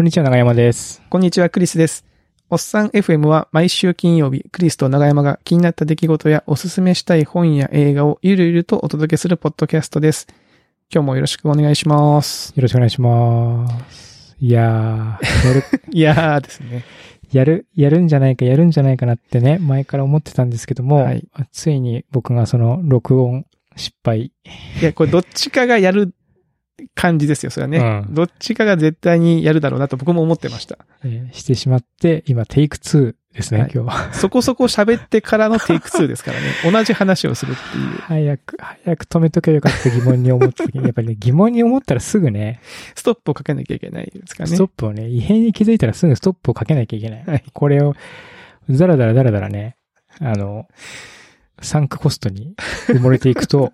こんにちは、長山です。こんにちは、クリスです。おっさん FM は毎週金曜日、クリスと長山が気になった出来事やおすすめしたい本や映画をゆるゆるとお届けするポッドキャストです。今日もよろしくお願いします。よろしくお願いします。いやー、やる、いやーですね。やる、やるんじゃないか、やるんじゃないかなってね、前から思ってたんですけども、はいついに僕がその録音失敗。いや、これどっちかがやる感じですよ、それはね。うんどっちかが絶対にやるだろうなと僕も思ってました。えーしてしまって、今テイク2ですね、はい今日は。そこそこ喋ってからのテイク2ですからね。同じ話をするっていう。早く、早く止めとけばよかった疑問に思った時に、やっぱりね、疑問に思ったらすぐね、ストップをかけなきゃいけないですからね。ストップをね、異変に気づいたらすぐストップをかけなきゃいけない。はいこれを、だらだらだらだらね、あの、サンクコストに埋もれていくと、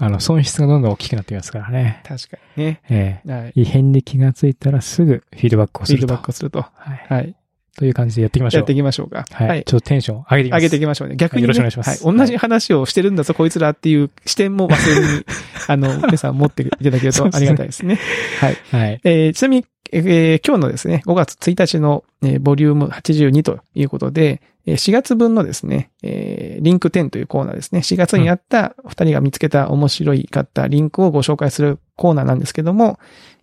あの、損失がどんどん大きくなってきますからね。確かにね。えはい。え異変に気がついたらすぐフィードバックをすると。フィードバックをすると。はい。はい。という感じでやっていきましょう。やっていきましょうか。はい。ちょっとテンション上げていきます。上げていきましょうね。逆に、ね、よろしくお願いしますはい。同じ話をしてるんだぞ、こいつらっていう視点も忘れずに、あの、皆さん持っていただけるとありがたいですね。はい。はい。えーちなみに、えー今日のですね、5月1日の、えーボリューム82ということで、えー4月分のですね、えーリンク10というコーナーですね。4月にあった2人が見つけた面白いかったリンクをご紹介するコーナーなんですけども、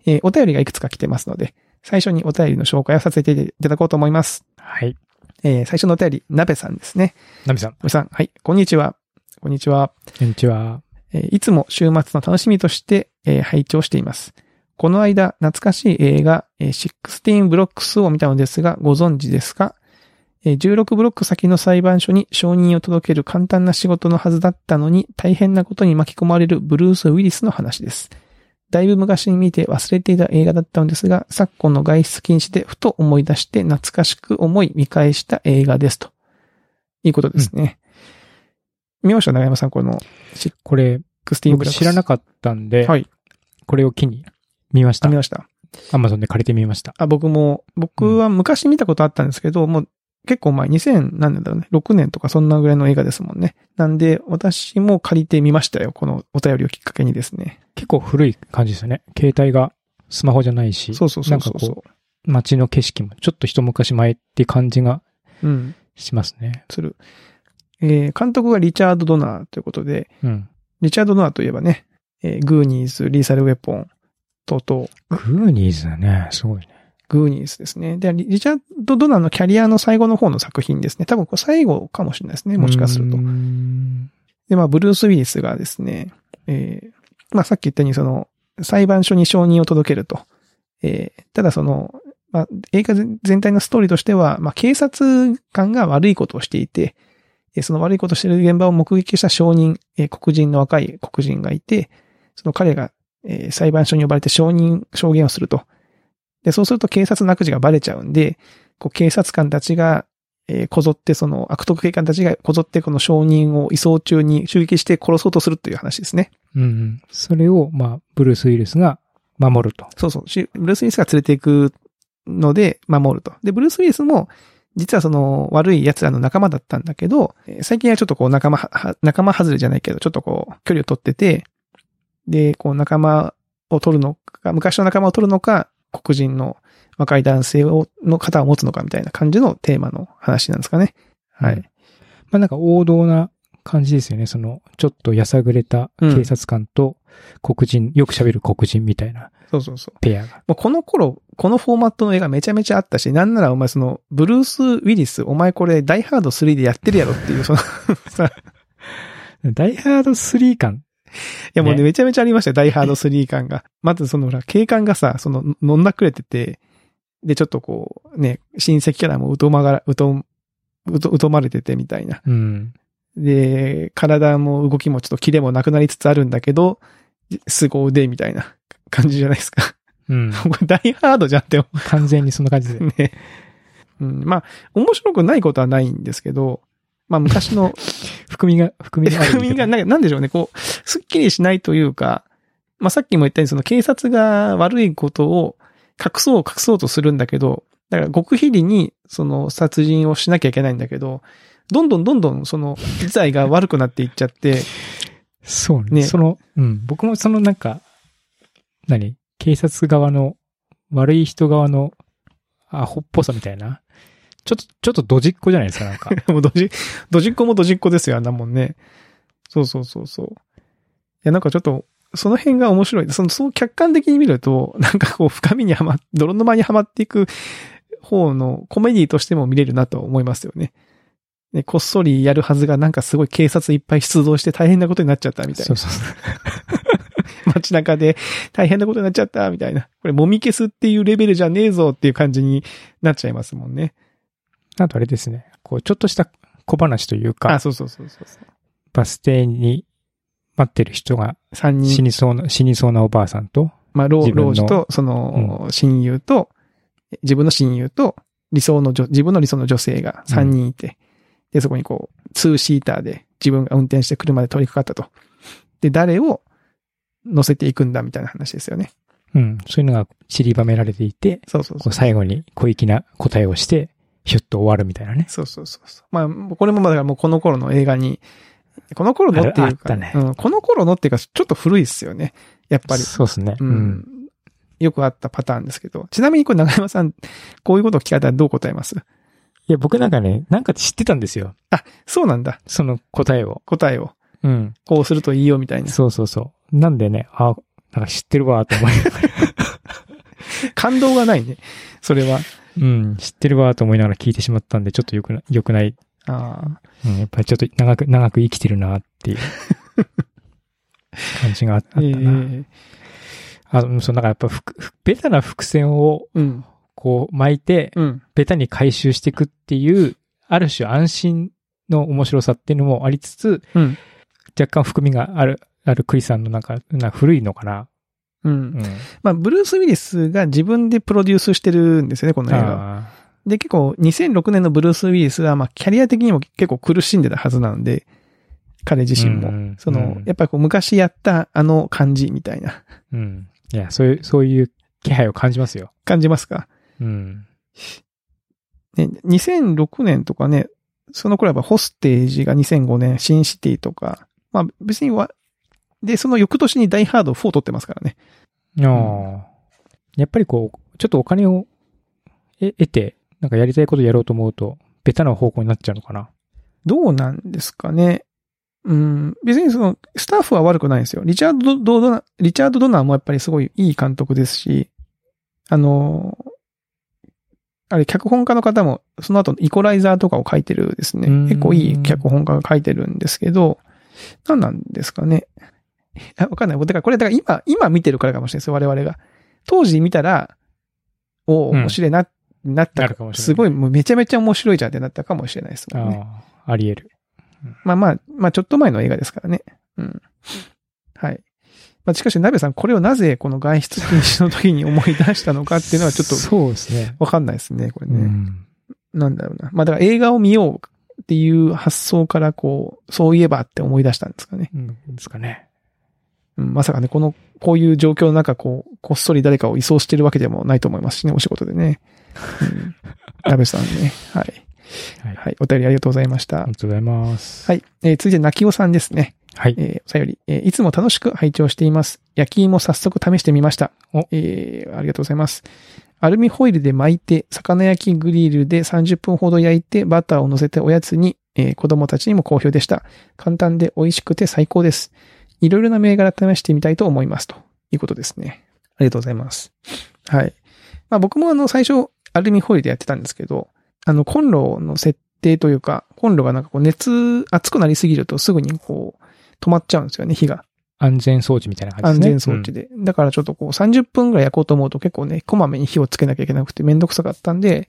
えーお便りがいくつか来てますので、最初にお便りの紹介をさせていただこうと思います。はい。えー最初のお便り、なべさんですね。ナミさん、なべさん、はい、こんにちは。こんにちは。こんにちは。えーいつも週末の楽しみとして、えー拝聴しています。この間、懐かしい映画、えー16ブロックスを見たのですが、ご存知ですかえー ?16 ブロック先の裁判所に承認を届ける簡単な仕事のはずだったのに、大変なことに巻き込まれるブルース・ウィリスの話です。だいぶ昔に見て忘れていた映画だったのですが、昨今の外出禁止でふと思い出して懐かしく思い見返した映画ですと。いうことですね。見ました？長山さん、このこれ、16ブロックス。僕知らなかったんで、はい。これを機に見ましたあ、見。ました。アマゾンで借りてみました。あ、僕も、僕は昔見たことあったんですけど、もう結構前、2000何年だろうね。6年とかそんなぐらいの映画ですもんね。なんで、私も借りてみましたよ。このお便りをきっかけにですね。結構古い感じですよね。携帯がスマホじゃないし、そうそうそうそうなんかこう、街の景色もちょっと一昔前って感じがう。うん。しますね。する。えー監督がリチャード・ドナーということで、うん。リチャード・ドナーといえばね、えーグーニーズ、リーサル・ウェポン、等々、グーニーズだね。すごいね。グーニーズですね。で、リリチャード・ドナーのキャリアの最後の方の作品ですね。多分これ最後かもしれないですね。もしかするとで、まあ、ブルース・ウィリスがですね、えーまあ、さっき言ったように、その、裁判所に承認を届けると。えーただその、まあ、映画全体のストーリーとしては、まあ、警察官が悪いことをしていて、えーその悪いことをしている現場を目撃した証人、えー黒人の若い黒人がいて、その彼が、えー裁判所に呼ばれて証人、証言をすると。で、そうすると警察の悪事がバレちゃうんで、こう警察官たちが、えーこぞってその悪徳警官たちがこぞってこの証人を移送中に襲撃して殺そうとするという話ですね。うんうん。それを、まあ、ブルース・ウィルスが守ると。そうそう。しブルース・ウィリスが連れていくので守ると。で、ブルース・ウィリスも実はその悪い奴らの仲間だったんだけど、えー最近はちょっとこう仲間仲間外れじゃないけど、ちょっとこう距離を取ってて、で、こう仲間を取るのか、昔の仲間を取るのか、黒人の若い男性を、の方を持つのかみたいな感じのテーマの話なんですかね。はい。うんまあなんか王道な感じですよね。その、ちょっとやさぐれた警察官と黒人、よく喋る黒人みたいなそうそうそう。ペアが。もうこの頃、このフォーマットの映画めちゃめちゃあったし、なんならお前その、ブルース・ウィリス、お前これ、ダイハード3でやってるやろっていう、その、さ、いダイハード3感。やもうね、ねめちゃめちゃありましたよ、ダイハード3感が。まずその、ほら、警官がさ、その、飲んだくれてて、で、ちょっとこう、ね、親戚からも疎まがら、疎、疎、疎まれててみたいな。うん。で、体も動きもちょっとキレもなくなりつつあるんだけど、凄腕みたいな感じじゃないですか。うん。これダイハードじゃんって思完全にそんな感じで。ね。うん、まあ、面白くないことはないんですけど、まあ昔の、含みが、含みがある。みんな、なんかなんでしょうね、こう、すっきりしないというか、まあさっきも言ったように、その警察が悪いことを隠そう隠そうとするんだけど、だから極秘裏にその殺人をしなきゃいけないんだけど、どんどんどんどんその事態が悪くなっていっちゃって、そうね。ねその、うん。僕もそのなんか、何？警察側の悪い人側のアホっぽさみたいな。ちょっと、ちょっとドジっ子じゃないですか、なんか。もうドジ、ドジっ子もドジっ子ですよ、あんなもんね。そうそうそうそう。いや、なんかちょっと、その辺が面白い。その、そう客観的に見ると、なんかこう、深みにはま、泥沼にはまっていく方のコメディとしても見れるなと思いますよね。ね、こっそりやるはずがなんかすごい警察いっぱい出動して大変なことになっちゃったみたいな。そうそうそう。街中で大変なことになっちゃったみたいな。これもみ消すっていうレベルじゃねえぞっていう感じになっちゃいますもんね。あとあれですね。こう、ちょっとした小話というあ、か、そうそうそうそうそう。バス停に待ってる人が三人死にそうな、死にそうなおばあさんと、まあ、老自分の老児と、その、親友と、自分の親友と、理想の女、自分の理想の女性が3人いて、で、そこにこう、ツーシーターで自分が運転して車で通りかかったと。で、誰を乗せていくんだみたいな話ですよね。うん、そういうのが散りばめられていて、そうそうそうこう。最後に小粋な答えをして、ヒュッと終わるみたいなね。そうそうそうそう。まあ、これもまあだもうこの頃の映画に、この頃のっていうか、ねうん、この頃のっていうか、ちょっと古いっすよね。やっぱり。そうですね。ううんん。よくあったパターンですけど。ちなみにこれ長山さん、こういうことを聞かれたらどう答えます？いや、僕なんかね、なんか知ってたんですよ。そうなんだ。その答えを。答えを。うん。こうするといいよみたいな。そうそうそう。なんでね、あ、なんか知ってるわ、と思いながら。感動がないね。それは。うん、知ってるわ、と思いながら聞いてしまったんで、ちょっと良くな、良くない。ああ。うん、やっぱりちょっと長く、長く生きてるな、っていう 感じがあったええな。あ、うんそう、なんかやっぱふく、ふベタな伏線を、うん。こう巻いて、うん。ベタに回収していくっていう、ある種安心の面白さっていうのもありつつ、うん。若干含みがある、あるクリさんのなんか、なんか古いのかな。う。うんん。まあ、ブルース・ウィリスが自分でプロデュースしてるんですよね、この映画は。あで、結構2006年のブルース・ウィリスは、まあ、キャリア的にも結構苦しんでたはずなんで、彼自身も。うんその、うんやっぱりこう昔やったあの感じみたいな。ーうん。いや、そういう、そういう気配を感じますよ。感じますか？うん。ね、2006年とかね、その頃はホステージが2005年、シンシティとか、まあ別には、で、その翌年にダイハード4撮ってますからね。ああ。やっぱりこう、ちょっとお金をえ得て、なんかやりたいことやろうと思うと、ベタな方向になっちゃうのかな。どうなんですかね。うん、別にその、スタッフは悪くないんですよ。リチャード・ドドナ、リチャード・ドナーもやっぱりすごいいい監督ですし、あの、あれ、脚本家の方も、その後イコライザーとかを書いてるですね。結構いい脚本家が書いてるんですけど、何なんですかね。あ わかんない。だからこれ、だから今、今見てるからかもしれないですよ、我々が。当時見たら、おお、うん面白いな、なったかもしれないすごい、もうめちゃめちゃ面白いじゃんってなったかもしれないですもんね。ああ、あり得る。まあまあ、まあちょっと前の映画ですからね。うん。はい。まあしかし、鍋さん、これをなぜこの外出禁止の時に思い出したのかっていうのはちょっとそうですね。わかんないですね、これね。うん。なんだろうな。まあだから映画を見ようっていう発想からこう、そういえばって思い出したんですかね。うんですかね。うん、まさかね、この、こういう状況の中、こう、こっそり誰かを移送してるわけでもないと思いますしね、お仕事でね。うん。鍋さんね。はい。はい。はい。お便りありがとうございましたあり。がとうございます。はい。えー続いて、泣きおさんですね。はい。えーお便り、えーいつも楽しく拝聴しています。焼き芋早速試してみました。おえーありがとうございます。アルミホイルで巻いて、魚焼きグリルで30分ほど焼いて、バターを乗せておやつに、えー子供たちにも好評でした。簡単で美味しくて最高です。いろいろな銘柄試してみたいと思います。ということですね。ありがとうございます。はい。まあ僕もあの最初、アルミホイルでやってたんですけど、あのコンロの設定というか、コンロがなんかこう熱、熱くなりすぎるとすぐにこう、止まっちゃうんですよね、火が。安全装置みたいな感安じですね。全装置で。だからちょっとこう30分ぐらい焼こうと思うと結構ね、こまめに火をつけなきゃいけなくてめんどくさかったんで、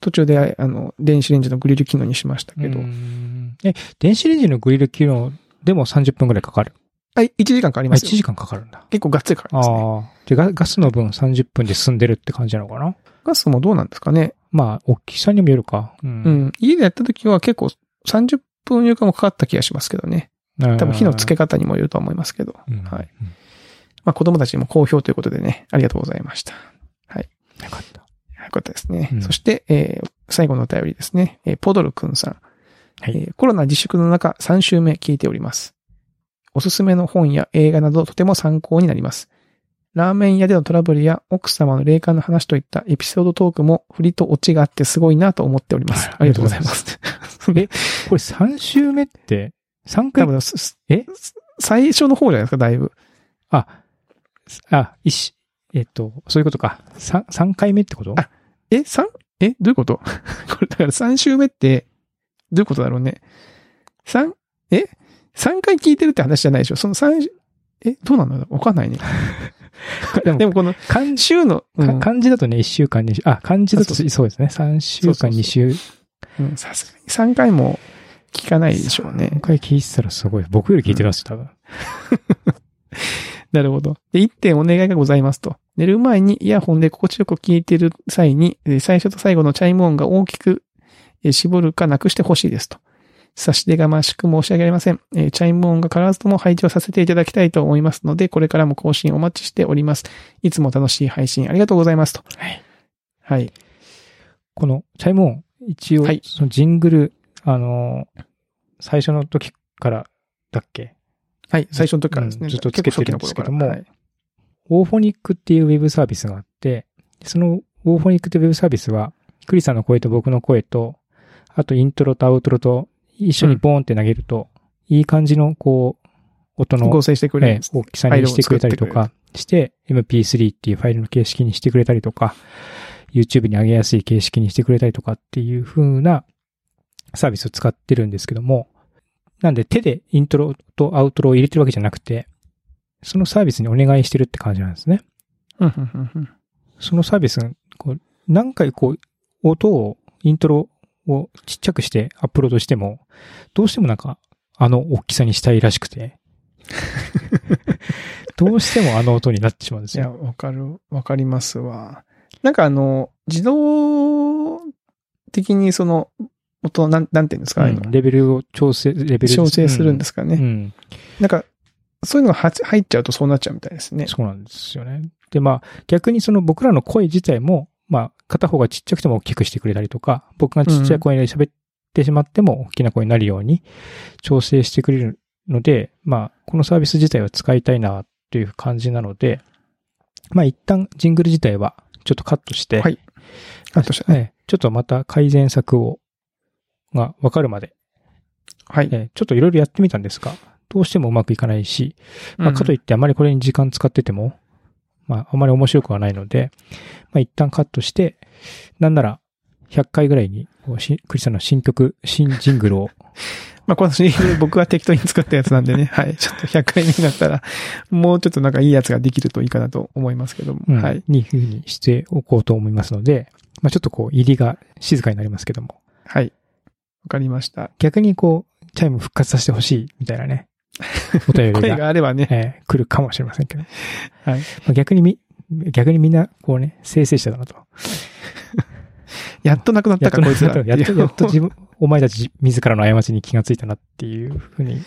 途中であの、電子レンジのグリル機能にしましたうん。けど。うんえ、電子レンジのグリル機能でも30分くらいかかる？はい、1時間かかりあ、1ますよ。時間かかるんだ。結構がっつりかかりますね。ああ。じゃあガガスの分30分で済んでるって感じなのかな？ガスもどうなんですかね。まあ、大きさにもよるか。う。うんん。家でやった時は結構30分よりかもかかった気がしますけどね。多分火のつけ方にもよるとは思いますけど。うんはい。まあ子供たちにも好評ということでね、ありがとうございました。よかった。よかったですね。うんそして、えー最後のお便りですね。えーポドルくんさん。はいえーコロナ自粛の中3週目聞いております。おすすめの本や映画などとても参考になります。ラーメン屋でのトラブルや奥様の霊感の話といったエピソードトークも振りとオチがあってすごいなと思っております。はいありがとうございます。え、これ3週目って、3多回、分すすえ？最初の方じゃないですか、だいぶ。あ、あ、一し、えっと、そういうことか。3、三回目ってこと？あえ、三？えどういうこと？これ、だから3週目って、どういうことだろうね。三？え？?3 回聞いてるって話じゃないでしょ？その3、えどうなんだろうわかんないね。でもでもこの漢週の、うかん漢字だとね、1週間に、あ、漢字だとあそうですね。3週間、そうそうそう2週。うんさすがに3回も聞かないでしょうね3。回聞いてたらすごい。僕より聞いてます、多分。なるほど。で、一点お願いがございますと。寝る前にイヤホンで心地よく聞いている際に、えー最初と最後のチャイム音が大きくえー絞るかなくしてほしいですと。差し出がましく申し訳ありません。えーチャイム音が必ずとも拝聴をさせていただきたいと思いますので、これからも更新お待ちしております。いつも楽しい配信ありがとうございますと。はい。はい。このチャイム音、一応、はいそのジングル、あのー最初の時からだっけ？はい。最初の時からですね。うんずっとつけてるんですけどもはいオーフォニックっていうウェブサービスがあって、そのオーフォニックっていうウェブサービスは、クリさんの声と僕の声と、あとイントロとアウトロと一緒にボーンって投げると、いい感じのこう、音の合成してくれえですえ大きさにしてくれたりとかして、MP3 っていうファイルの形式にしてくれたりとか、YouTube に上げやすい形式にしてくれたりとかっていう風なサービスを使ってるんですけども、なんで手でイントロとアウトロを入れてるわけじゃなくて、そのサービスにお願いしてるって感じなんですね。そのサービスが、こう、何回こう、音を、イントロをちっちゃくしてアップロードしても、どうしてもなんか、あの大きさにしたいらしくて、どうしてもあの音になってしまうんですいや、よ。わかる、わかりますわ。なんかあの、自動的にその、音、なん、なんていうんですか、うんレベルを調整、レベル。調整するんですすかね。うん。なんか、そういうのがは入っちゃうとそうなっちゃうみたいですね。そうなんですよね。で、まあ、逆にその僕らの声自体も、まあ、片方がちっちゃくても大きくしてくれたりとか、僕がちっちゃい声で喋ってしまっても大きな声になるように調整してくれるので、まあ、このサービス自体は使いたいなという感じなので、まあ、一旦ジングル自体はちょっとカットして、はい。カットしてね。ええちょっとまた改善策を、がわかるまで、はい。ええちょっといろいろやってみたんですが、どうしてもうまくいかないし、まあ、かといっってあまりこれに時間使ってても、まあ、あまり面白くはないので、まあ、一旦カットして、なんなら、100回ぐらいに、クリスさんの新曲、新ジングルを、まあ、このシリーズ僕が適当に作ったやつなんでね。はい。ちょっと100回目になったら、もうちょっとなんかいいやつができるといいかなと思いますけども。うんはい。に風にしておこうと思いますので、まあ、ちょっとこう、入りが静かになりますけども、はい。わかりました。逆にこう、チャイム復活させてほしい、みたいなね、お便り声が、があればね。えー来るかもしれませんけど、はい。まあ、逆にみ、逆にみんな、こうね、生成者だなと。やっとなくなったか、こいつら。やっと、やっと自分、お前たち自らの過ちに気がついたなっていうふうに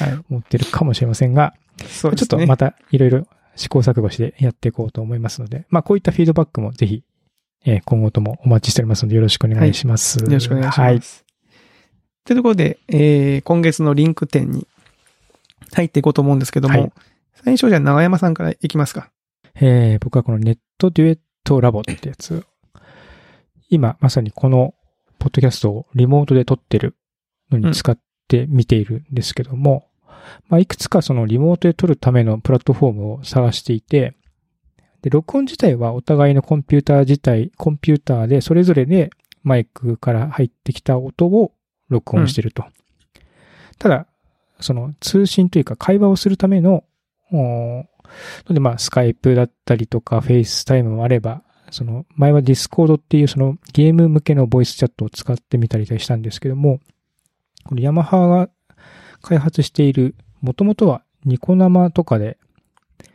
はい。思ってるかもしれませんが、そうですね。ちょっとまたいろいろ試行錯誤してやっていこうと思いますので、まあこういったフィードバックもぜひ、えー今後ともお待ちしておりますのでよろしくお願いします。よろしくお願いしはいま。す。というところで、えー、今月のリンク点に入っていこうと思うんですけども、はい最初じゃあ長山さんからいきますか。えー僕はこのネットデュエットラボってやつ、今まさにこのポッドキャストをリモートで撮ってるのに使って見ているんですけども、まあいくつかそのリモートで撮るためのプラットフォームを探していて、で、録音自体はお互いのコンピューター自体、コンピューターでそれぞれでマイクから入ってきた音を録音してると。ただ、その通信というか会話をするための、ので、まあ、スカイプだったりとか、フェイスタイムもあれば、その、前はディスコードっていうそのゲーム向けのボイスチャットを使ってみたりしたんですけども、このヤマハが開発している、もともとはニコ生とかで、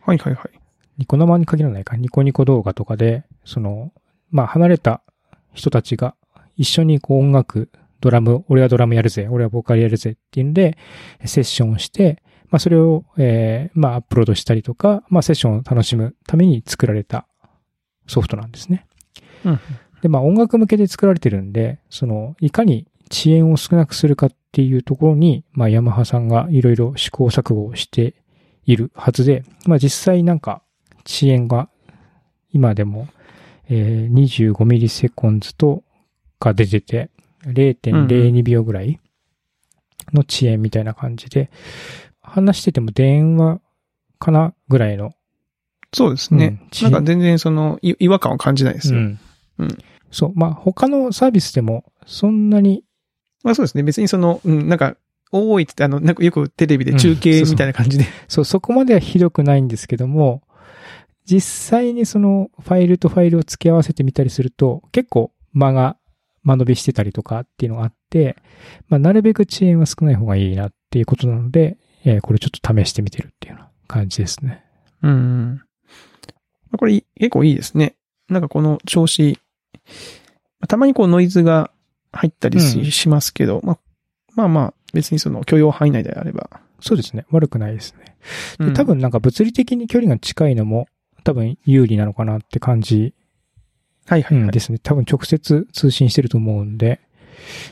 はいはいはい。ニコ生に限らないか、ニコニコ動画とかで、その、まあ、離れた人たちが一緒にこう音楽、ドラム、俺はドラムやるぜ、俺はボーカルやるぜっていうんで、セッションをして、まあ、それを、えーまあ、アップロードしたりとか、まあ、セッションを楽しむために作られたソフトなんですね。うん。で、まあ、音楽向けで作られてるんで、その、いかに遅延を少なくするかっていうところに、まあ、ヤマハさんがいろいろ試行錯誤をしているはずで、まあ、実際なんか、遅延が今でも、えー、25ミリセコンズとが出てて、0.02秒ぐらいの遅延みたいな感じで、話してても電話かなぐらいの。そうですね。うんなんか全然その、い違和感を感じないですよ。うん。うんそう。まあ、他のサービスでも、そんなに、まあそうですね。別にその、うん、なんか、多いって、あの、なんかよくテレビで中継みたいな感じで。そう、そこまではひどくないんですけども、実際にそのファイルとファイルを付け合わせてみたりすると、結構間が間延びしてたりとかっていうのがあって、まあ、なるべく遅延は少ない方がいいなっていうことなので、えーこれちょっと試してみてるっていうような感じですね。うんこれ結構いいですね。なんかこの調子、たまにこうノイズが入ったりし,、うんしますけど、まあ、まあまあ、別にその許容範囲内であれば。そうですね。悪くないですね。うんで多、分なんか物理的に距離が近いのも多分有利なのかなって感じはいはいはい。ですね。多分直接通信してると思うんで、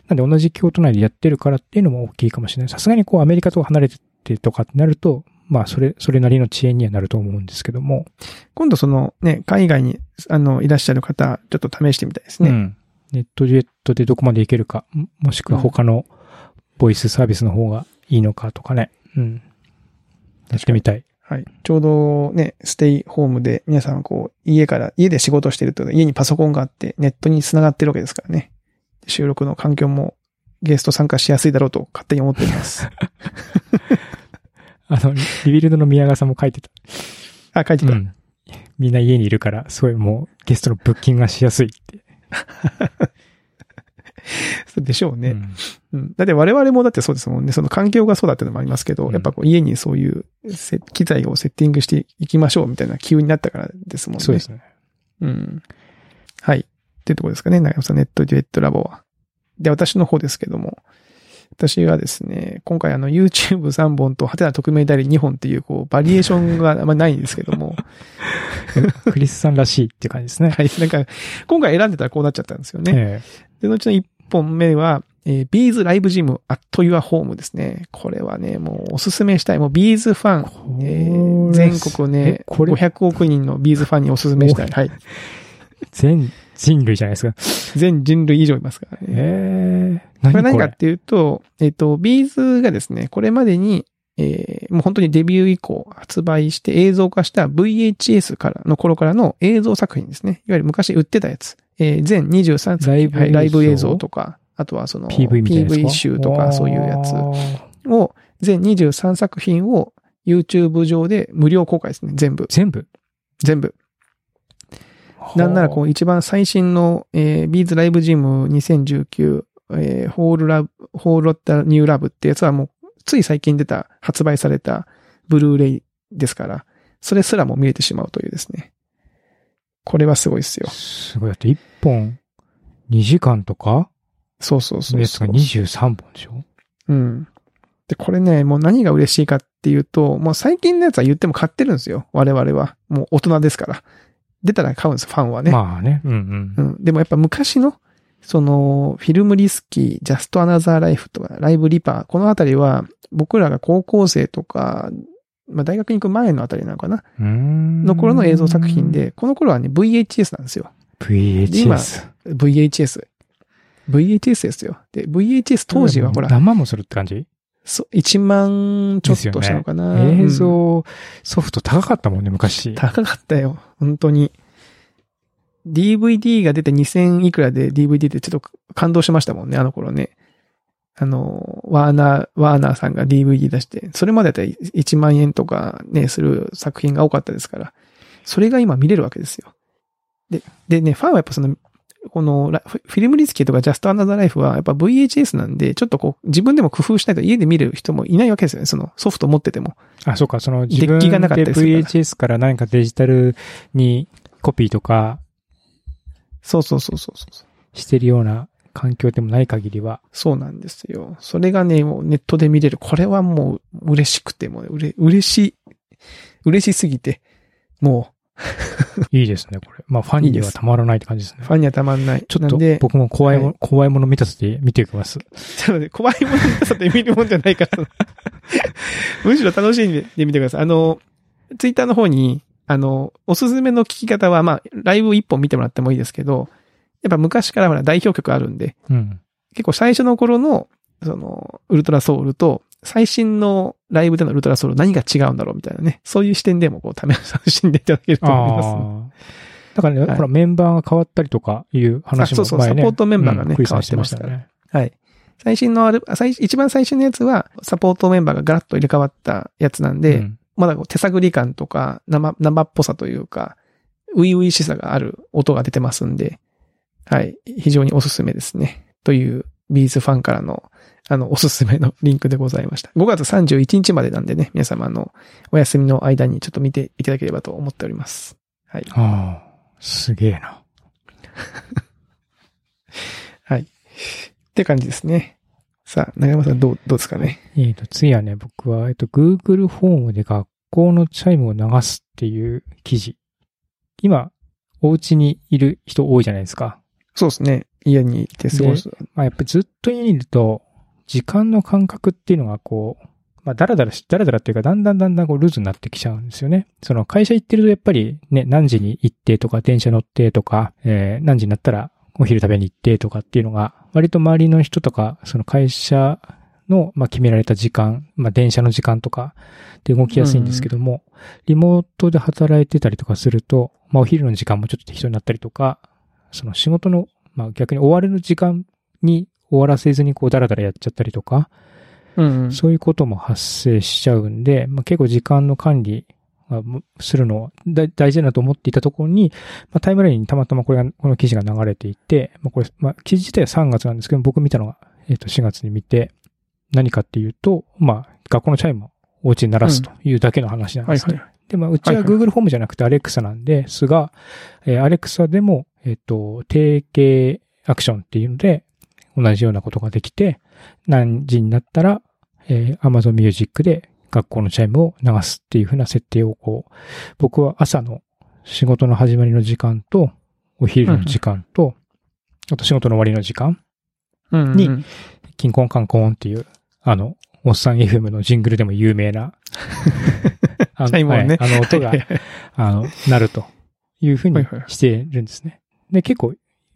なんで同じ京都内でやってるからっていうのも大きいかもしれない。さすがにこうアメリカと離れててとかってなると、まあそれ、それなりの遅延にはなると思うんですけども。今度そのね、海外に、あの、いらっしゃる方、ちょっと試してみたいですね。うん。ネットデュエットでどこまでいけるか、ももしくは他のボイスサービスの方がいいのかとかね。うん。やってみたい。はい。ちょうどね、ステイホームで皆さんこう、家から、家で仕事してると、家にパソコンがあって、ネットに繋がってるわけですからね。収録の環境もゲスト参加しやすいだろうと勝手に思っています。あの、リリビルドの宮川さんも書いてた。あ、書いてた。うん。みんな家にいるから、すごいもうゲストのブッキングがしやすいって。でしょうね。うんうん。だって我々もだってそうですもんね。その環境がそうだっていうのもありますけど、うんやっぱこう家にそういうせ機材をセッティングしていきましょうみたいな気になったからですもんね。そうですね。うん。はい。っていうところですかね。長山さん、ネットデュエットラボは。で、私の方ですけども。私はですね、今回あの YouTube3 本とハテナ匿名代理2本っていうこうバリエーションがあんまないんですけども。クリスさんらしいっていう感じですね。はい。なんか、今回選んでたらこうなっちゃったんですよね。えで、後の1本目は、えー、ビーズライブジムアットユアホームですね。これはね、もうおすすめしたい。もうビーズファン、えー全国ねえ、これ500億人のビーズファンにおすすめしたい。はい。全人類じゃないですか？全人類以上いますからね。ええこれ？何かっていうと、えっ、と、ビーズがですね、これまでに、えーもう本当にデビュー以降発売して映像化した VHS からの頃からの映像作品ですね。いわゆる昔売ってたやつ。えー全23作品ライブはいライブ映映像像とか、あとはその PV PV 集とかそういうやつを、全23作品を YouTube 上で無料公開ですね。全部。全部？全部。なんならこう一番最新の、えー、ビーズライブジム2019、えー、ホールラブ、ホールロッタニューラブってやつはもうつい最近出た、発売されたブルーレイですから、それすらも見れてしまうというですね。これはすごいですよ。すごい。だって1本2時間とか？そうそうそうそうのやつが。23本でしょ？うん。で、これね、もう何が嬉しいかっていうと、もう最近のやつは言っても買ってるんですよ。我々は。もう大人ですから。出たら買うんです、ファンはね。まあね。うんうん。うん。でもやっぱ昔の、その、フィルムリスキー、ジャストアナザーライフとか、ライブリパー、このあたりは、僕らが高校生とか、まあ大学に行く前のあたりなのかなの頃の映像作品。で、この頃はね、VHS なんですよ。今 VHS。VHS。VHS ですよ。で、VHS 当時はほら、何万もするって感じ？そ1万ちょっとしたのかな。映うん像ソフト高かったもんね、昔。高かったよ。本当に。DVD が出て2000いくらで DVD でちょっと感動しましたもんね、あの頃ね。あの、ワーナー、ワーナーさんが DVD 出して、それまでだったら1万円とかね、する作品が多かったですから、それが今見れるわけですよ。で、でね、ファンはやっぱその、このラフィルムリスキーとかジャストアナザーライフはやっぱ VHS なんで、ちょっとこう自分でも工夫しないと家で見る人もいないわけですよね。そのソフト持ってても。あ、そうか、その自分でデッキがなかったりするから VHS から何かデジタルにコピーとかそうそうそうそうそう。してるような環境でもない限りは、そうなんですよ。それがね、もうネットで見れる。これはもう嬉しくて、もううれ、嬉しい、嬉しすぎて、も いいですね、これ。まあ、ファンにはたまらないって感じですね。う、ファンにはたまんない。ちょっと僕も怖いもの、は怖いもの見たさで見ていきます。怖いもの見たさで見るもんじゃないから。むしろ楽しんで見てください。あの、ツイッターの方に、あの、おすすめの聞き方は、まあ、ライブ一本見てもらってもいいですけど、やっぱ昔からほら代表曲あるんで、うん。結構最初の頃の、その、ウルトラソウルと、最新のライブでのウルトラソウル何が違うんだろうみたいなね。そういう視点でもこう、試し楽しんでいただけると思います。だからね、はいほら、メンバーが変わったりとかいう話あそうそうも前ね。サポートメンバーがねうんクリスさんしてましたよね。はい。最新のある、最一番最新のやつは、サポートメンバーがガラッと入れ替わったやつなんで、うんまだこう手探り感とか、生、生っぽさというか、ウイウイしさがある音が出てますんで、はい。非常におすすめですね。という、ビーズファンからの、あの、おすすめのリンクでございました。5月31日までなんでね、皆様あの、お休みの間にちょっと見ていただければと思っております。はい。ああ、すげえな。はい。って感じですね。さあ、長山さんどう、どうですかね？えっ、と、次はね、僕は、えっと、Google フォームで学校のチャイムを流すっていう記事。今、お家にいる人多いじゃないですか。そうですね。家にいて過ごす。まあ、やっぱりずっと家にいると、時間の感覚っていうのがこう、まあ、だらだらし、だらだらっていうか、だんだんだんだんこう、ルーズになってきちゃうんですよね。その、会社行ってると、やっぱりね、何時に行ってとか、電車乗ってとか、えー、何時になったら、お昼食べに行ってとかっていうのが、割と周りの人とか、その会社の、まあ、決められた時間、まあ、電車の時間とかで動きやすいんですけども、リモートで働いてたりとかすると、まあ、お昼の時間もちょっと適当になったりとか、その仕事の、まあ、逆に終われる時間に終わらせずにこうダラダラやっちゃったりとか、うんうん。そういうことも発生しちゃうんで、まあ、結構時間の管理がするのは大大事だなと思っていたところに、まあ、タイムラインにたまたまこれが、この記事が流れていて、まあ、これ、まあ、記事自体は3月なんですけど、僕見たのが、えっ、と、4月に見て、何かっていうと、まあ、学校のチャイムをお家に鳴らすというだけの話なんですね。はいはい。で、まあ、うちは Google フォームじゃなくて Alexa なんですが、えー Alexa でも、えっ、と、定型アクションっていうので、同じようなことができて、何時になったら、えー Amazon Music で学校のチャイムを流すっていう風な設定をこう、僕は朝の仕事の始まりの時間と、お昼の時間と、あと仕事の終わりの時間、うん。うんにキンコンカンコンっていう、あの、おっさん FM のジングルでも有名な、あのね。はいあの音があの、なるというふうにしてるんですね。で、結構、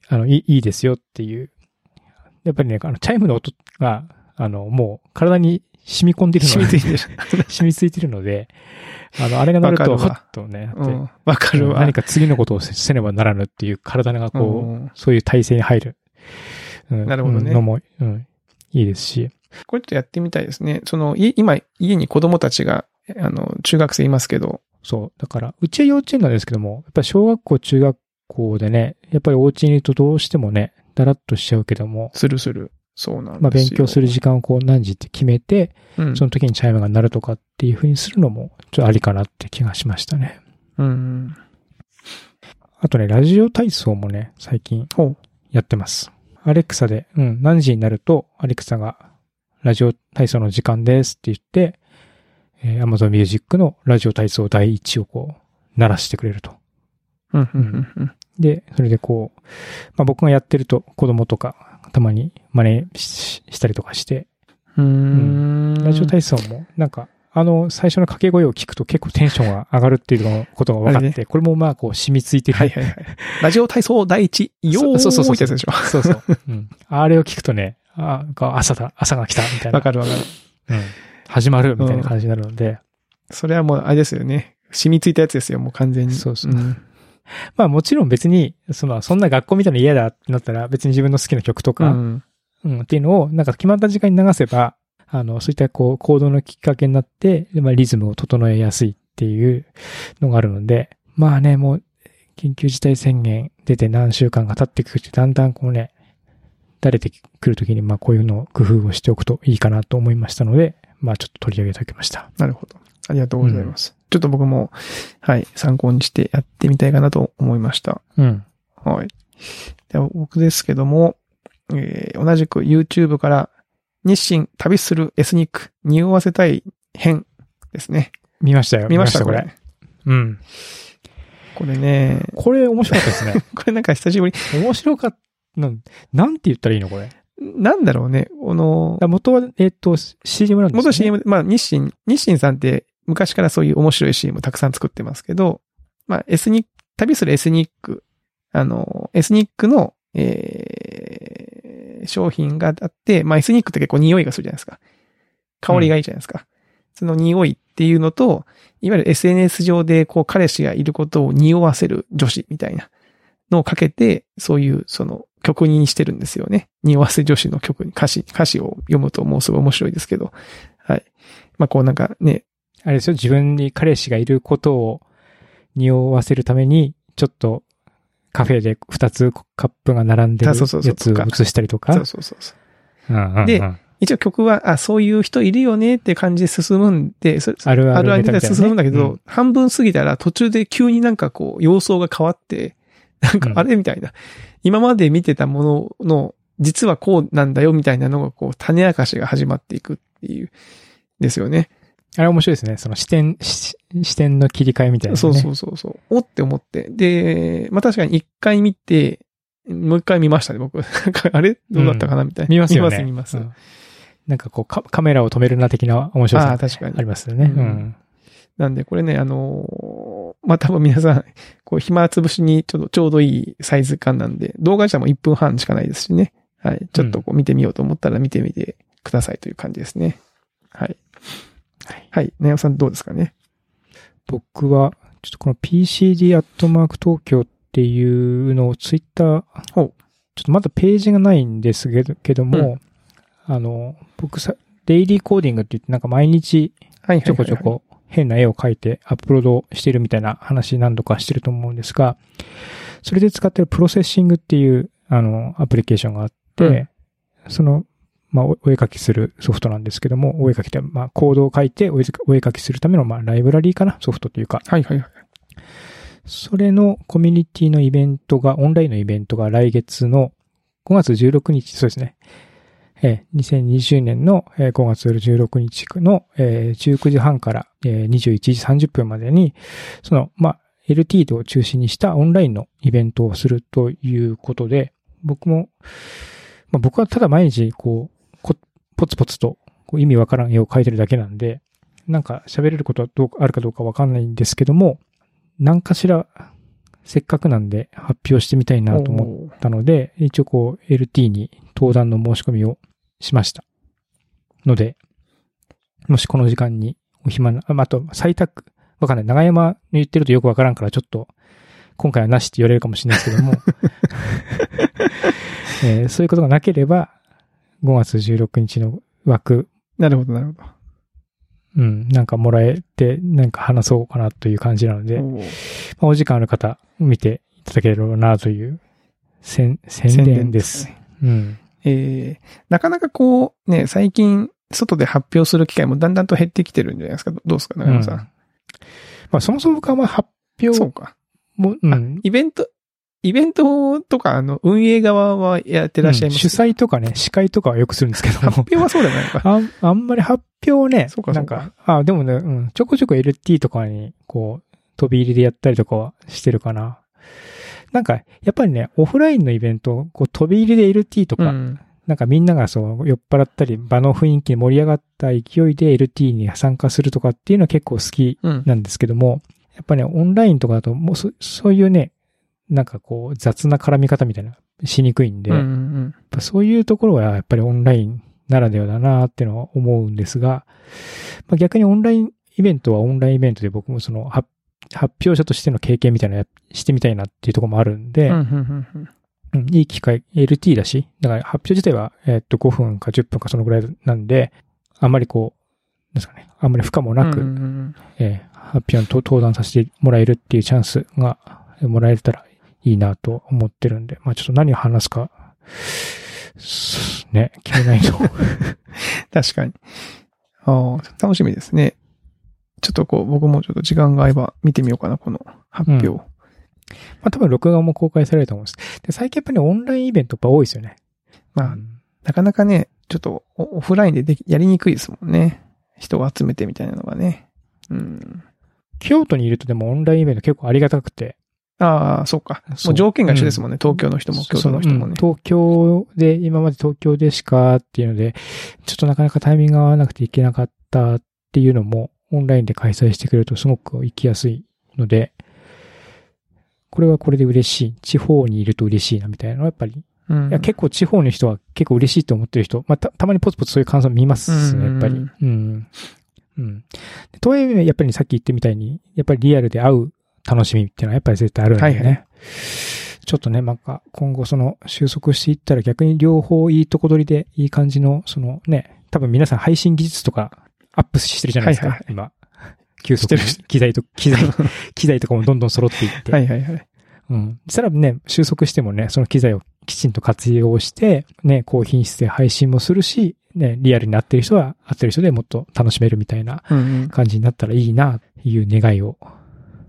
あの、いいいいですよっていう。やっぱりね、あの、チャイムの音が、あの、もう体に染み込んでるので染みついてる。染みついてるので、あの、あれが鳴ると、ふっとね。わかるわ。何か次のことをせせねばならぬっていう体がこう、うんそういう体制に入る。うんなるほどねうんのも、うん、いいですし。これちょっとやってみたいですね。その、い今、家に子供たちが、あの、中学生いますけど、そう。だから、うちは幼稚園なんですけども、やっぱり小学校、中学校でね、やっぱりお家にいるとどうしてもね、だらっとしちゃうけども、するする。そうなんですよ。まあ勉強する時間をこう何時って決めて、うん。その時にチャイムが鳴るとかっていう風にするのも、ちょっとありかなって気がしましたね。うん。あとね、ラジオ体操もね、最近。やってます。アレクサで、うん、何時になると、アレクサが、ラジオ体操の時間ですって言って、えー Amazon Music のラジオ体操第一をこう、鳴らしてくれると。うん、うん、うん。で、それでこう、まあ僕がやってると子供とかたまに真似ししたりとかして、うん。ラジオ体操もなんか、あの、最初の掛け声を聞くと結構テンションが上がるっていうのことが分かって、これもまあこう染みついてる。はいはいはい。ラジオ体操第一、よーそうそうそうってやつでしょ。そうそう。うん。あれを聞くとね、あ、朝だ、朝が来たみたいな。わかるわかる。うん。始まるみたいな感じになるので、それはもう、あれですよね。染みついたやつですよ、もう完全に。そうそうん まあもちろん別に、その、そんな学校みたいなの嫌だってなったら別に自分の好きな曲とうか、ん。うん、っていうのを、なんか決まった時間に流せば、あの、そういったこう、行動のきっかけになって、でまあ、リズムを整えやすいっていうのがあるので、まあね、もう、緊急事態宣言出て何週間が経ってくると、だんだんこうね、慣れてくるときに、まあこういうのを工夫をしておくといいかなと思いましたので、まあちょっと取り上げておきました。なるほど。ありがとうございます。ちょっと僕も、はい、参考にしてやってみたいかなと思いました。うん。はい。では僕ですけども、えー同じく YouTube から日清旅するエスニック匂わせたい編ですね。見ましたよ。見ましたここれれ。。うん。これね、これ面白かったですね。これなんか久しぶり。面白かった。なんなんて言ったらいいのこれ？なんだろうね、この、あ元は、えっ、と、CM なんですよ、ね。元 CM、まあ日清、日清さんって昔からそういう面白い CM たくさん作ってますけど、まあ、エスニック、旅するエスニック、あの、エスニックの、えー、商品があって、まあ、エスニックって結構匂いがするじゃないですか。香りがいいじゃないですか。その匂いっていうのと、いわゆる SNS 上でこう彼氏がいることを匂わせる女子みたいなのをかけて、そういうその曲にしてるんですよね。匂わせ女子の曲に歌詞、歌詞を読むともうすごい面白いですけど。はい。まあこうなんかね、あれですよ、自分に彼氏がいることを匂わせるために、ちょっとカフェで2つカップが並んでるあそうそうそうやつを映したりとか。そうそうそうそう。うんうんうんで一応曲は、あ、そういう人いるよねって感じで進むんで、そあるあるあるあるで進むんだけど、うん半分過ぎたら途中で急になんかこう、様相が変わって、なんかうんあれみたいな。今まで見てたものの、実はこうなんだよみたいなのがこう、種明かしが始まっていくっていう、ですよね。あれ面白いですね。その視点、し視点の切り替えみたいな、ね。そうそうそうそう。おって思って。で、まあ確かに一回見て、もう一回見ましたね、僕。あれ？どうだったかな？みたいな。見ますよね。見ます、見ます。うんなんかこうカ、カメラを止めるな的な面白さあ確かにあり。ますよね。ううんん。なんで、これね、あのーまあ、多分皆さん、こう、暇つぶしにちょうど、ちょうどいいサイズ感なんで、動画自体も1分半しかないですしね。はい。ちょっとこう見てみようと思ったら見てみてくださいという感じですね。はい。はい。はい。ねおさんどうですかね？僕は、ちょっとこの PCD アットマーク東京っていうのをツイッター、ちょっとまだページがないんですけどけども、あの、僕さ、デイリーコーディングって言ってなんか毎日。ちょこちょこ変な絵を描いてアップロードしてるみたいな話何度かしてると思うんですが、それで使ってるプロセッシングっていう、あの、アプリケーションがあって、その、まあ、おお絵描きするソフトなんですけども、お絵描きって、まあ、コードを書いてお絵描きするための、まあ、ライブラリーかなソフトというか。はいはいはい。それのコミュニティのイベントが、オンラインのイベントが来月の5月16日、そうですね。えー2020年のえー5月16日のえー19時半からえー21時30分までに、その、まあ、LT を中心にしたオンラインのイベントをするということで、僕も、まあ、僕はただ毎日、こう、こポツポツとこう意味わからん絵を描いてるだけなんで、なんか喋れることはどうあるかどうかわかんないんですけども、何かしら、せっかくなんで発表してみたいなと思ったので、一応こう LT に登壇の申し込みをしました。ので、もしこの時間にお暇な、あまああと採択、わかんない。長山の言ってるとよくわからんからちょっと、今回はなしって言われるかもしれないですけども、えーそういうことがなければ、5月16日の枠、なるほどなるほど。うん、なんかもらえて、なんか話そうかなという感じなので、まおーあお時間ある方、見ていただければなという、宣、宣伝です。ね。うん。えー、なかなかこう、ね、最近、外で発表する機会もだんだんと減ってきてるんじゃないですか？どうですか、長山さん。まあ、そもそも僕はあんま発表そうか。も、うあん。イベント、イベントとか、あの、運営側はやってらっしゃいます、うん主催とかね、司会とかはよくするんですけど発表はそうじゃないのか。あん、あんまり発表ね、そうかなんか、あ、でもね、うん、ちょこちょこ LT とかに、こう、飛び入りでやったりとかはしてるかな。なんか、やっぱりね、オフラインのイベント、こう、飛び入りで LT とか、うん。なんかみんながそう、酔っ払ったり、場の雰囲気に盛り上がった勢いで LT に参加するとかっていうのは結構好きうん。なんですけども、やっぱね、オンラインとかだと、もうそ、そういうね、なんかこう、雑な絡み方みたいな、しにくいんで、うんうやっんぱそういうところはやっぱりオンラインならではだなってのは思うんですが、まあ、逆にオンラインイベントはオンラインイベントで僕もその発発表者としての経験みたいなしてみたいなっていうところもあるんで、うん。うんうんうんうん、いい機会、LT だし、だから発表自体は、えっと、5分か10分かそのぐらいなんで、あんまりこう、ですかね、あんまり負荷もなく、うんうんうんえー発表にと登壇させてもらえるっていうチャンスがえーもらえたらいいなと思ってるんで、まあちょっと何を話すか、すね、決めないと。確かに。ああ、楽しみですね。ちょっとこう、僕もちょっと時間が合えば見てみようかな、この発表。まあ多分録画も公開されると思うんです。で最近やっぱりオンラインイベントやっぱ多いですよね。まあう、んなかなかね、ちょっとオオフラインでできやりにくいですもんね。人を集めてみたいなのがね。うん。京都にいるとでもオンラインイベント結構ありがたくて。ああ、そうか。もう条件が一緒ですもんね。東京の人も、京都の人もね。そううん東京で、今まで東京でしかっていうので、ちょっとなかなかタイミングが合わなくていけなかったっていうのも、オンラインで開催してくれるとすごく行きやすいので、これはこれで嬉しい。地方にいると嬉しいな、みたいなのはやっぱり、うん。いや、結構地方の人は結構嬉しいと思ってる人、まあ、た、たまにポツポツそういう感想見ますね、やっぱり。ううんん。うん。とはいえ、やっぱりさっき言ってみたいに、やっぱりリアルで会う楽しみっていうのはやっぱり絶対あるんでね。はいはいちょっとね、なんか、今後その収束していったら逆に両方いいとこ取りでいい感じの、そのね、多分皆さん配信技術とかアップしてるじゃないですか、はいはい今。急速に機材と、機材、機材とかもどんどん揃っていって。はいはいはい。うん。そしたらね、収束してもね、その機材をきちんと活用して、ね、高品質で配信もするし、ね、リアルになってる人は、会ってる人でもっと楽しめるみたいな。感じになったらいいな、という願いを、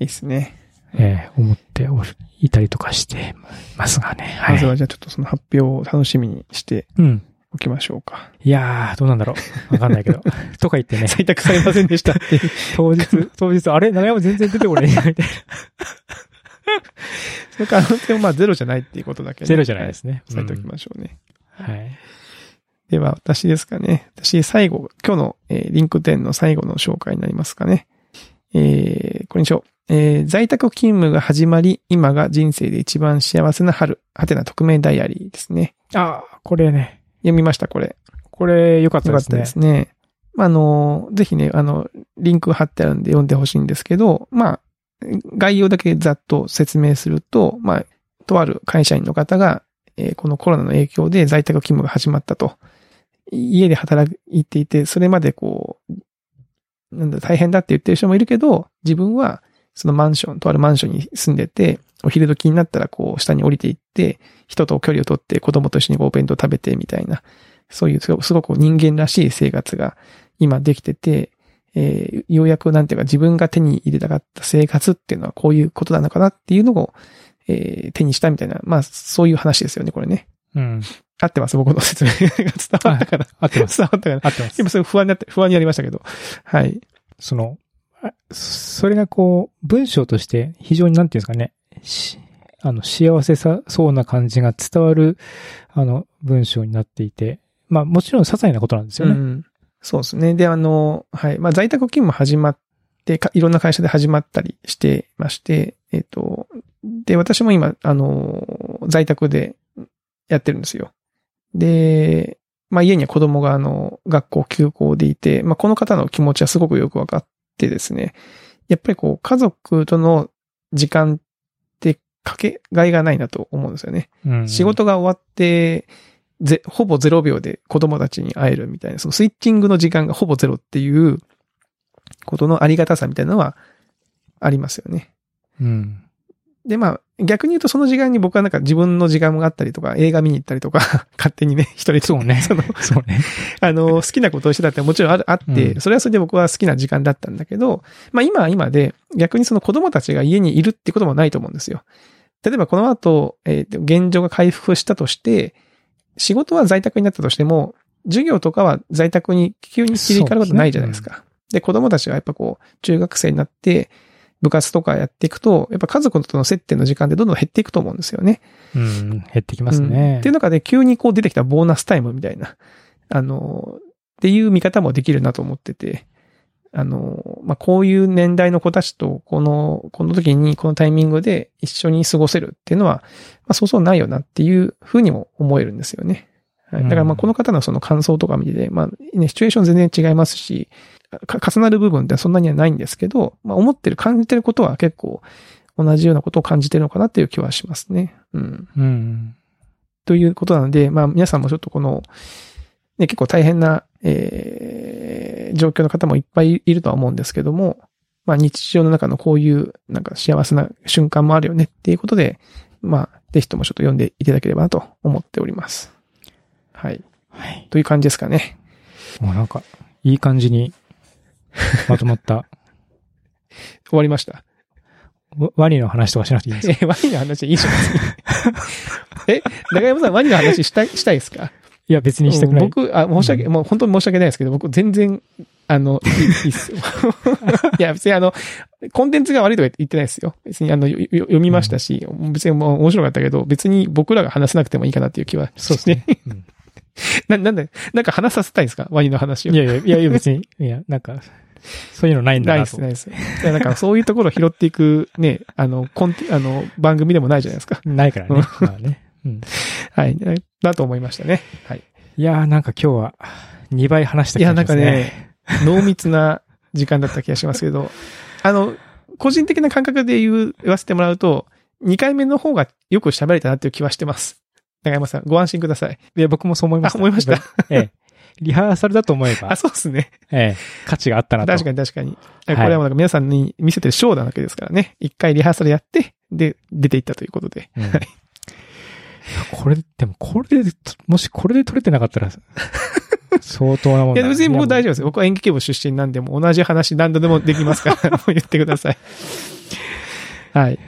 いいっすね。えー思っておる、いたりとかしてますがね。は。まずはいじゃあちょっとその発表を楽しみにしてうん。おきましょうか。いやー、どうなんだろう。わかんないけど。とか言ってね、採択されませんでしたっていう。当日、当日、あれ？長山全然出てこないみたいな。その可能性もまあゼロじゃないっていうことだけねゼロじゃないですね。はい。伝えておきましょうね。はい。では、私ですかね。私、最後、今日の、えーリンク10の最後の紹介になりますかね。えー、これにしよう。えー在宅勤務が始まり、今が人生で一番幸せな春、はてな匿名ダイアリーですね。あー、これね、読みました、これ。これ良かったですね。よかったですね。まあ、あの、ぜひね、あの、リンク貼ってあるんで読んでほしいんですけど、まあ、概要だけざっと説明すると、まあ、とある会社員の方が、えーこのコロナの影響で在宅勤務が始まったと。家で働いていて、それまでこう、なんだ、大変だって言ってる人もいるけど、自分は、そのマンション、とあるマンションに住んでて、お昼時になったらこう、下に降りていって、人と距離をとって子供と一緒にお弁当食べてみたいな、そういうすごく人間らしい生活が今できてて、えーようやくなんていうか自分が手に入れたかった生活っていうのはこういうことなのかなっていうのを、えー手にしたみたいな、まあそういう話ですよね、これね。うん。合ってます、僕の説明が伝わったから。合ってます。伝わったから。合ってます。今すごい不安になって、不安になりましたけど。はい。その、あそれがこう、文章として非常になんていうんですかね、しあの、幸せさそうな感じが伝わる、あの、文章になっていて、まあもちろん些細なことなんですよね。うん。そうですね。で、あの、はい。まあ在宅勤務始まって、いろんな会社で始まったりしてまして、えっ、と、で、私も今、あの、在宅でやってるんですよ。で、まあ家には子供があの、学校休校でいて、まあこの方の気持ちはすごくよくわかってですね、やっぱりこう、家族との時間ってかけがいがないなと思うんですよね。うん仕事が終わって、ぜ、ほぼ0秒で子供たちに会えるみたいな、そのスイッチングの時間がほぼゼロっていうことのありがたさみたいなのはありますよね。うん。で、まあ、逆に言うとその時間に僕はなんか自分の時間があったりとか、映画見に行ったりとか、勝手にね、一人で。そうね その、そうね。あの、好きなことをしてたってもちろんある、あって、うんそれはそれで僕は好きな時間だったんだけど、まあ今は今で、逆にその子供たちが家にいるってこともないと思うんですよ。例えばこの後、えー現状が回復したとして、仕事は在宅になったとしても、授業とかは在宅に急に切り替わることないじゃないですか。で子供たちがやっぱこう、中学生になって、部活とかやっていくと、やっぱ家族との接点の時間ってどんどん減っていくと思うんですよね。うん。減ってきますうんね。っていう中で急にこう出てきたボーナスタイムみたいな、あの、っていう見方もできるなと思ってて、あの、まあ、こういう年代の子たちと、この、この時に、このタイミングで一緒に過ごせるっていうのは、まあ、そうそうないよなっていうふうにも思えるんですよね。はい、だからまあ、この方のその感想とか見てて、まあ、ね、シチュエーション全然違いますし、か重なる部分ってそんなにはないんですけど、まあ、思ってる、感じてることは結構同じようなことを感じてるのかなっていう気はしますね。うん。うん。ということなので、まあ皆さんもちょっとこの、ね、結構大変な、えー、状況の方もいっぱいいるとは思うんですけども、まあ日常の中のこういうなんか幸せな瞬間もあるよねっていうことで、まあぜひともちょっと読んでいただければなと思っております。はい。はい。という感じですかね。もうなんか、いい感じにまとまった。終わりました。ワワニの話とかしなくていいんですかえ、ワニの話いいじゃないですか。え、長山さんワニの話したい、したいですか？いや、別にしたくない。僕、あ、申し訳、うもう本当に申し訳ないですけど、僕全然、あの、いいっすよ。いや、別にあの、コンテンツが悪いとか言ってないですよ。別にあの、読みましたし、別にもう面白かったけど、別に僕らが話さなくてもいいかなっていう気はそうですね。うん な、なんで、なんか話させたいんですか？ワニの話を。いやいや、いやいや別に、いや、なんか、そういうのないんだなとないです、ないです。いや、だからそういうところを拾っていくね、あの、コンテ、あの、番組でもないじゃないですか。ないからね。まあね。うん。はい。だと思いましたね。はい。いやーなんか今日は2倍話したいや、なんか気がしますね。ね、濃密な時間だった気がしますけど、あの、個人的な感覚で言う言わせてもらうと、2回目の方がよく喋れたなっていう気はしてます。長山さん、ご安心ください。いや、僕もそう思いました。あ思いました。ええ。リハーサルだと思えばあ、、そうですね。ええ、価値があったなと。確かに確かに。はいこれはもうなんか皆さんに見せてるショーなわけですからね。一回リハーサルやって、で、出ていったということで。うんはいこれで、でもこれで、もしこれで取れてなかったら、相当なもんだいや、別に僕大丈夫夫。ですよ。僕は演劇部出身なんで、もう同じ話何度でもできますから、もう言ってください。はい。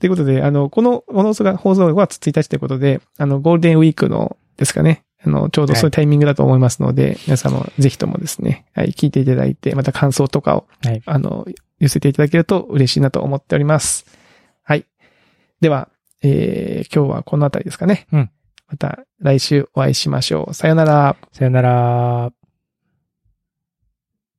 ということで、あの、この放送が、放送が5月1日ということで、あの、ゴールデンウィークのですかね。あの、ちょうどそういうタイミングだと思いますので、皆さんもぜひともですね、はい、聞いていただいて、また感想とかを、はいあの、寄せていただけると嬉しいなと思っております。はい。では、えー、今日はこのあたりですかね。うん。また来週お会いしましょう。さよなら。さよなら。